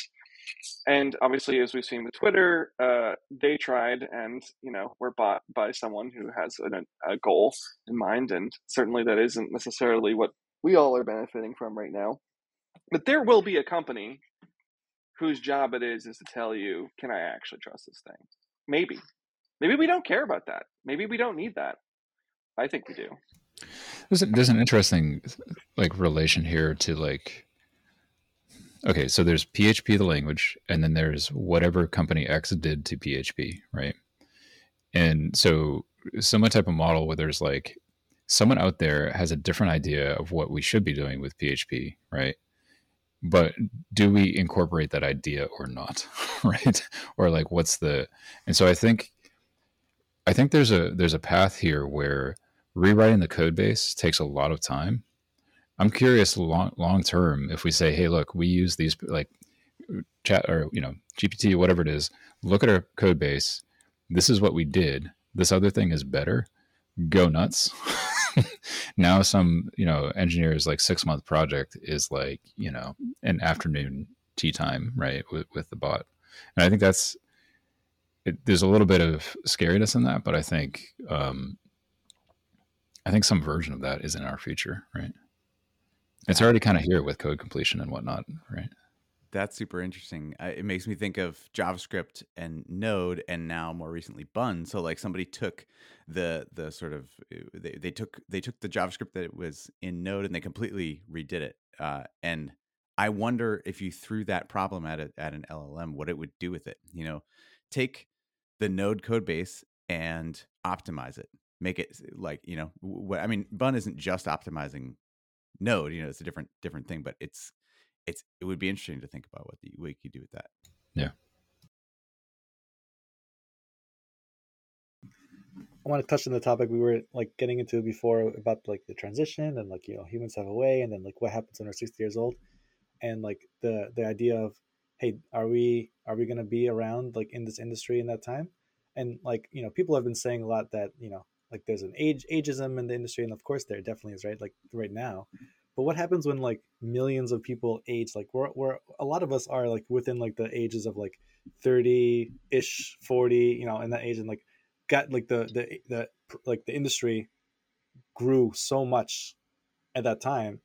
Speaker 4: And obviously, as we've seen with Twitter, uh, they tried and you know were bought by someone who has an, a goal in mind, and certainly that isn't necessarily what we all are benefiting from right now. But there will be a company whose job it is is to tell you, can I actually trust this thing? Maybe. Maybe we don't care about that. Maybe we don't need that. I think we do.
Speaker 2: There's, there's an interesting like relation here to like okay, so there's PHP the language, and then there's whatever company X did to PHP, right? And so similar type of model where there's like someone out there has a different idea of what we should be doing with PHP, right? But do we incorporate that idea or not, right? Or like what's the and so I think I think there's a there's a path here where rewriting the code base takes a lot of time. I'm curious long long term if we say, hey, look, we use these like chat or you know GPT, whatever it is. Look at our code base. This is what we did. This other thing is better. Go nuts. now some you know engineers like six month project is like you know an afternoon tea time right with, with the bot and i think that's it, there's a little bit of scariness in that but i think um I think some version of that is in our future, right? It's already kind of here with code completion and whatnot, right?
Speaker 3: That's super interesting. it makes me think of JavaScript and Node, and now more recently Bun. So like somebody took the the sort of uh, they, they took they took the JavaScript that was in Node and they completely redid it. Uh, and I wonder if you threw that problem at a, at an LLM, what it would do with it. You know, take the Node code base and optimize it. Make it like you know what i mean bun isn't just optimizing node you know it's a different different thing but it's it's it would be interesting to think about what the what you could do with that.
Speaker 2: Yeah.
Speaker 5: I want to touch on the topic we were like getting into before about like the transition and like you know humans have a way and then like what happens when we're 60 years old. And like the the idea of hey are we are we going to be around like in this industry in that time? And like you know people have been saying a lot that you know like there's an age ageism in the industry and of course there definitely is right? Like right now. But what happens when like millions of people age? Like we're, we're a lot of us are like within like the ages of like 30 ish 40 you know in that age and like got like the the the like the industry grew so much at that time.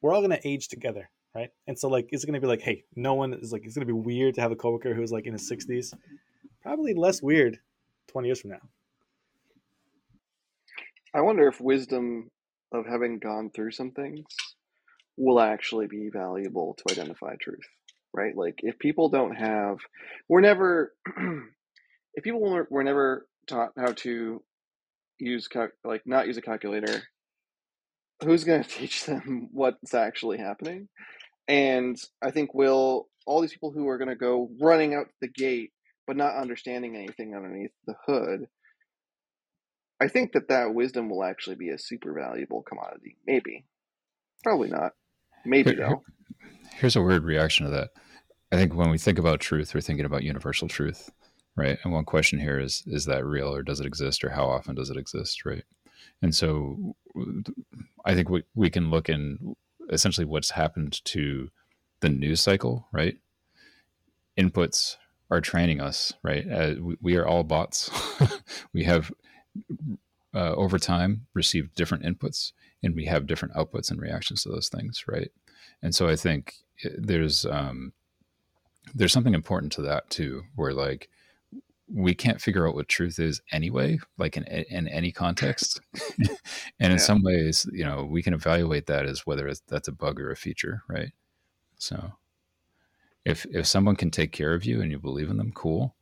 Speaker 5: We're all to age together right and so like it's going to be like hey no one is like it's going to be weird to have a coworker who's like in his 60s probably less weird 20 years from now
Speaker 4: I wonder if wisdom of having gone through some things will actually be valuable to identify truth, right? Like if people don't have, we're never, if people were, were never taught how to use, like not use a calculator, who's going to teach them what's actually happening? And I think will all these people who are going to go running out the gate, but not understanding anything underneath the hood, I think that that wisdom will actually be a super valuable commodity. Maybe, probably not. Maybe Here, though.
Speaker 2: Here's a weird reaction to that. I think when we think about truth, we're thinking about universal truth, right? And one question here is: Is that real, or does it exist, or how often does it exist, right? And so, I think we we can look in essentially what's happened to the news cycle, right? Inputs are training us, right? Uh, we, we, are all bots. we have uh, over time received different inputs and we have different outputs and reactions to those things right and so i think eh, there's um, there's something important to that too where like we can't figure out what truth is anyway like in, in any context and in yeah. some ways you know we can evaluate that as whether that's a bug or a feature right so if if someone can take care of you and you believe in them cool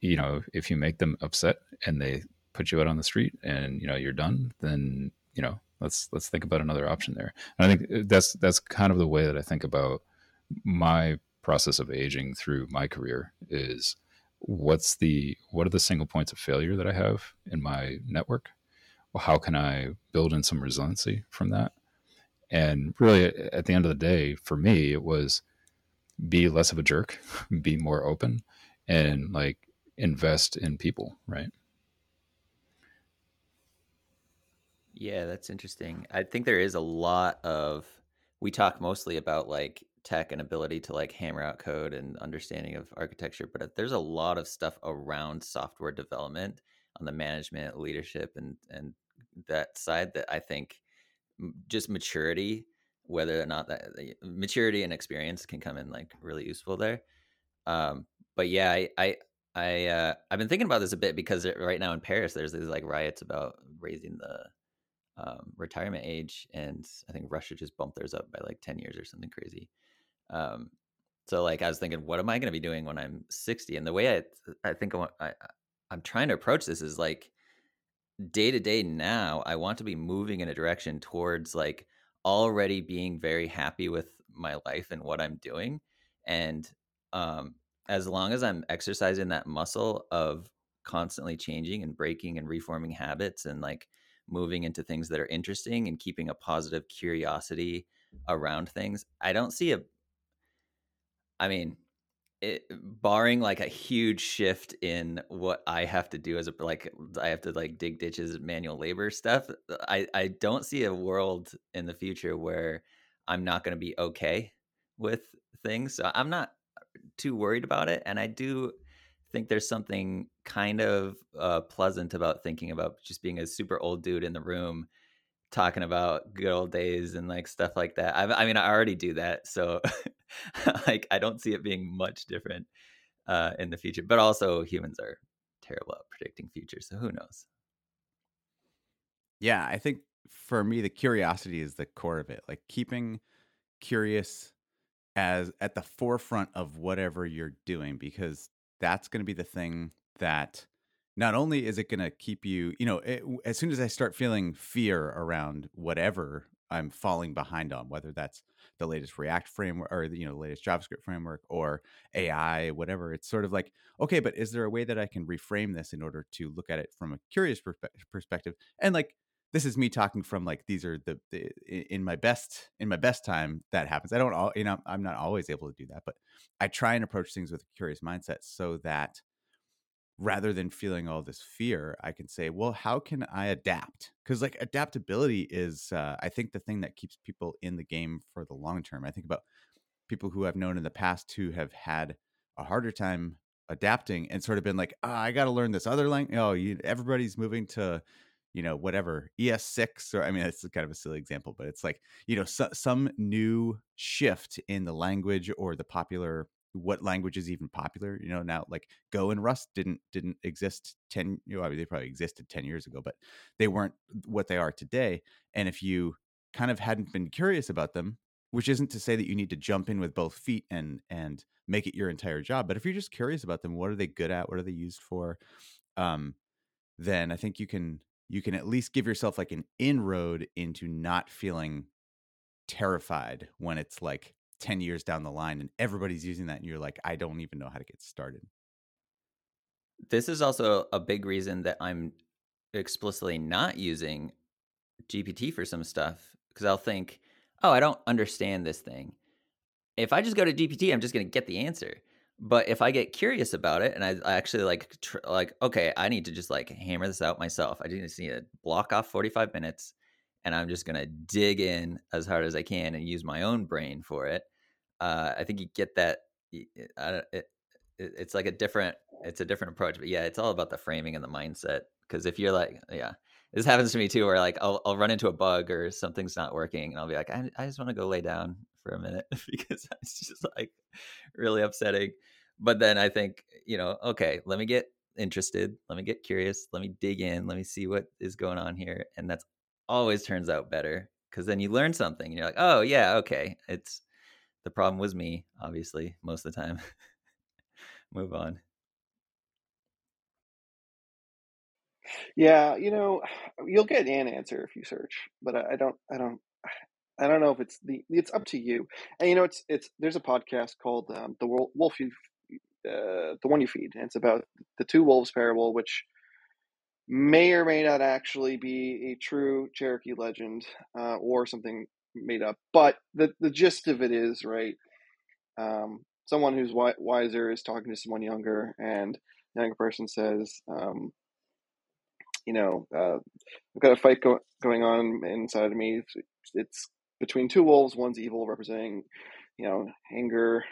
Speaker 2: you know if you make them upset and they put you out on the street and you know you're done, then you know let's let's think about another option there. And I think uh, that's that's kind of the way that I think about my process of aging through my career is what's the what are the single points of failure that I have in my network? Well, how can I build in some resiliency from that? And really, at the end of the day, for me, it was be less of a jerk, be more open, and like invest in people, right?
Speaker 1: Yeah, that's interesting. I think there is a lot of we talk mostly about like tech and ability to like hammer out code and understanding of architecture, but there's a lot of stuff around software development on the management, leadership, and and that side that I think just maturity, whether or not that maturity and experience can come in like really useful there. Um, but yeah, I I I uh, I've been thinking about this a bit because right now in Paris, there's these like riots about raising the um, retirement age, and I think Russia just bumped theirs up by like ten years or something crazy. Um, so like I was thinking, what am I going to be doing when I'm 60? And the way I I think I, I I'm trying to approach this is like day to day now. I want to be moving in a direction towards like already being very happy with my life and what I'm doing, and um, as long as I'm exercising that muscle of constantly changing and breaking and reforming habits and like moving into things that are interesting and keeping a positive curiosity around things, I don't see a I mean, it, barring like a huge shift in what I have to do as a like I have to like dig ditches, manual labor stuff. I I don't see a world in the future where I'm not going to be okay with things. So I'm not too worried about it, and I do think there's something kind of uh, pleasant about thinking about just being a super old dude in the room talking about good old days and like stuff like that. I, I mean, I already do that, so like I don't see it being much different uh, in the future. But also, humans are terrible at predicting future, so who knows?
Speaker 3: Yeah, I think for me, the curiosity is the core of it. Like keeping curious as at the forefront of whatever you're doing, because that's going to be the thing that not only is it going to keep you, you know, it, as soon as I start feeling fear around whatever I'm falling behind on, whether that's the latest React framework or you know the latest JavaScript framework or AI, whatever, it's sort of like, okay, but is there a way that I can reframe this in order to look at it from a curious perspe- perspective? And like, this is me talking from like these are the, the in my best in my best time that happens. I don't all you know I'm not always able to do that, but I try and approach things with a curious mindset so that rather than feeling all this fear i can say well how can i adapt? Because like adaptability is uh, i think the thing that keeps people in the game for the long term. I think about people who i've known in the past who have had a harder time adapting and sort of been like oh, i got to learn this other language oh you, everybody's moving to you know whatever es6 or i mean it's kind of a silly example but it's like you know so, some new shift in the language or the popular what language is even popular you know now like go and rust didn't didn't exist 10 you know I mean, they probably existed 10 years ago but they weren't what they are today and if you kind of hadn't been curious about them which isn't to say that you need to jump in with both feet and and make it your entire job but if you're just curious about them what are they good at what are they used for um then i think you can you can at least give yourself like an inroad into not feeling terrified when it's like 10 years down the line and everybody's using that and you're like i don't even know how to get started.
Speaker 1: This is also a big reason that i'm explicitly not using gpt for some stuff because i'll think oh i don't understand this thing. If i just go to gpt i'm just going to get the answer but if i get curious about it and i, I actually like tr- like okay i need to just like hammer this out myself. I just need to block off 45 minutes and I'm just gonna dig in as hard as I can and use my own brain for it. Uh, I think you get that. It, it, it's like a different, it's a different approach. But yeah, it's all about the framing and the mindset. Because if you're like, yeah, this happens to me too, where like I'll I'll run into a bug or something's not working, and I'll be like, I, I just want to go lay down for a minute because it's just like really upsetting. But then I think, you know, okay, let me get interested, let me get curious, let me dig in, let me see what is going on here, and that's always turns out better because then you learn something and you're like, oh yeah, okay, it's the problem was me, obviously, most of the time. Move on.
Speaker 4: Yeah, you know, you'll get an answer if you search, but I, don't, I don't, I don't know if it's the. It's up to you. And you know, it's it's. There's a podcast called um, the Wolf You, uh, the one you feed. And it's about the two wolves parable, which may or may not actually be a true Cherokee legend uh, or something made up. But the the gist of it is right. Um, someone who's wi- wiser is talking to someone younger, and the younger person says, um, "You know, uh, I've got a fight go- going on inside of me. It's, it's, between two wolves. One's evil, representing you know, anger,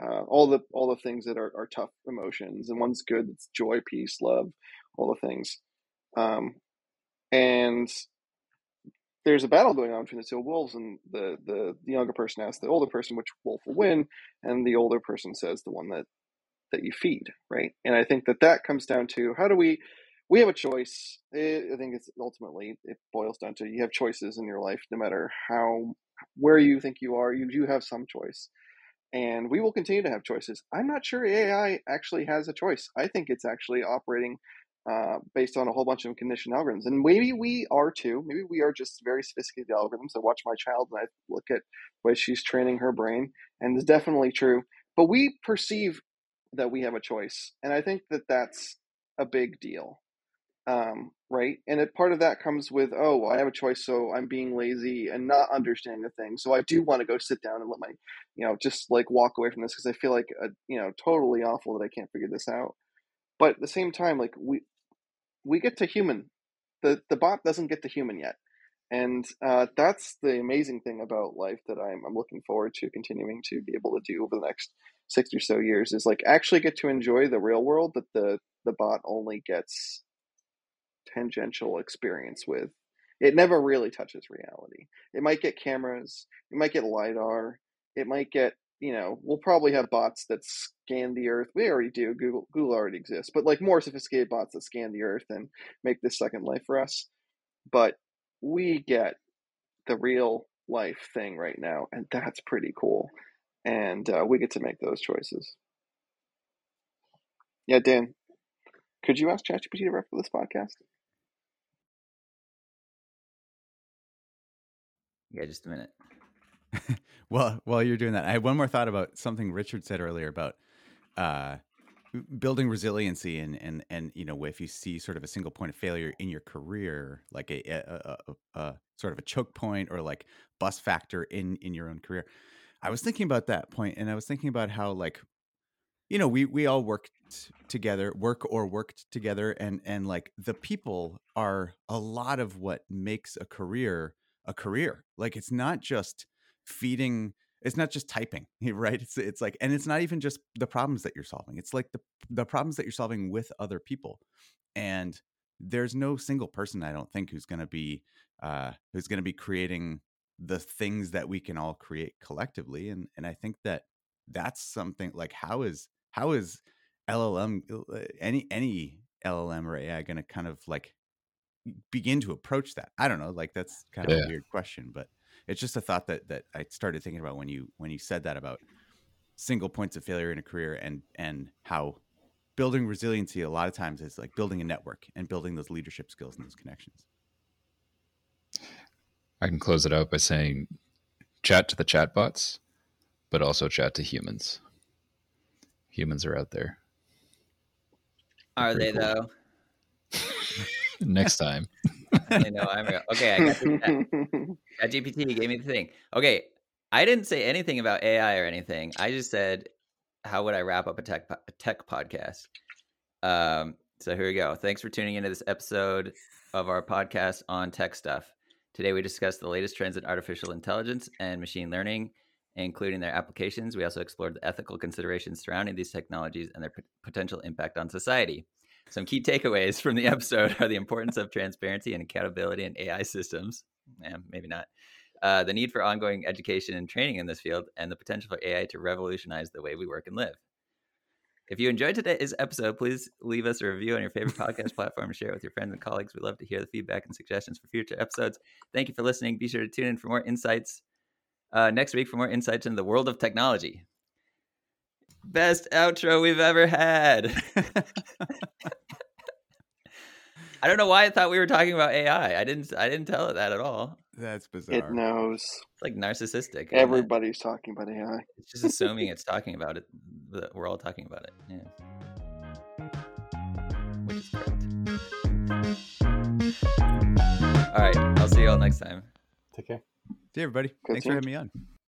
Speaker 4: uh, all the all the things that are, are tough emotions, and one's good. It's joy, peace, love, all the things. Um, and there's a battle going on between the two wolves, and the, the the younger person asks the older person which wolf will win, and the older person says the one that that you feed, right? And I think that that comes down to how do we we have a choice. I think it's ultimately it boils down to you have choices in your life, no matter how where you think you are, you do have some choice. And we will continue to have choices. I'm not sure AI actually has a choice. I think it's actually operating uh, based on a whole bunch of conditioned algorithms. And maybe we are too. Maybe we are just very sophisticated algorithms. I watch my child and I look at the she's training her brain, and it's definitely true. But we perceive that we have a choice. And I think that that's a big deal um, right? And it, part of that comes with, oh, well, I have a choice, so I'm being lazy and not understanding the thing. So I do want to go sit down and let my, you know, just like walk away from this because I feel like, a, you know, totally awful that I can't figure this out. But at the same time, like we we get to human, the the bot doesn't get to human yet, and uh, that's the amazing thing about life that I'm I'm looking forward to continuing to be able to do over the next six or so years is like actually get to enjoy the real world that the the bot only gets tangential experience with. It never really touches reality. It might get cameras, it might get LiDAR, it might get, you know, we'll probably have bots that scan the earth. We already do. Google Google already exists, but like more sophisticated bots that scan the earth and make this second life for us. But we get the real life thing right now, and that's pretty cool. And uh, we get to make those choices. Yeah, Dan, could you ask ChatGPT to rep for this podcast?
Speaker 1: Yeah, just a minute.
Speaker 3: well, while you're doing that, I had one more thought about something Richard said earlier about uh, building resiliency and and and you know if you see sort of a single point of failure in your career, like a, a, a, a sort of a choke point or like bus factor in in your own career. I was thinking about that point, and I was thinking about how like you know we we all worked together work or worked together and and like the people are a lot of what makes a career a career. Like it's not just feeding it's not just typing right it's it's like and it's not even just the problems that you're solving it's like the the problems that you're solving with other people and there's no single person i don't think who's going to be uh who's going to be creating the things that we can all create collectively and and i think that that's something like how is how is llm uh, any any llm or ai going to kind of like begin to approach that? I don't know. Like that's kind of yeah. a weird question, but it's just a thought that that I started thinking about when you when you said that about single points of failure in a career and and how building resiliency a lot of times is like building a network and building those leadership skills and those connections.
Speaker 2: I can close it out by saying chat to the chatbots, but also chat to humans. Humans are out there.
Speaker 1: Are they cool. though?
Speaker 2: next time.
Speaker 1: I know. I'm okay. I got Chat GPT gave me the thing. Okay, I didn't say anything about AI or anything. I just said, how would I wrap up a tech a tech podcast? Um, so here we go. Thanks for tuning into this episode of our podcast on tech stuff. Today we discussed the latest trends in artificial intelligence and machine learning, including their applications. We also explored the ethical considerations surrounding these technologies and their p- potential impact on society. Some key takeaways from the episode are the importance of transparency and accountability in AI systems. Yeah, maybe not. Uh, the need for ongoing education and training in this field, and the potential for AI to revolutionize the way we work and live. If you enjoyed today's episode, please leave us a review on your favorite podcast platform and share it with your friends and colleagues. We'd love to hear the feedback and suggestions for future episodes. Thank you for listening. Be sure to tune in for more insights uh, next week for more insights into the world of technology. Best outro we've ever had. I don't know why I thought we were talking about AI. I didn't. I didn't tell it that at all.
Speaker 3: That's bizarre.
Speaker 4: It knows.
Speaker 1: It's like narcissistic.
Speaker 4: Everybody's talking about AI.
Speaker 1: It's just assuming it's talking about it. We're all talking about it. Yeah. Which is correct. All right. I'll see you all next time.
Speaker 5: Take care.
Speaker 3: See you, everybody. Good Thanks for having me on.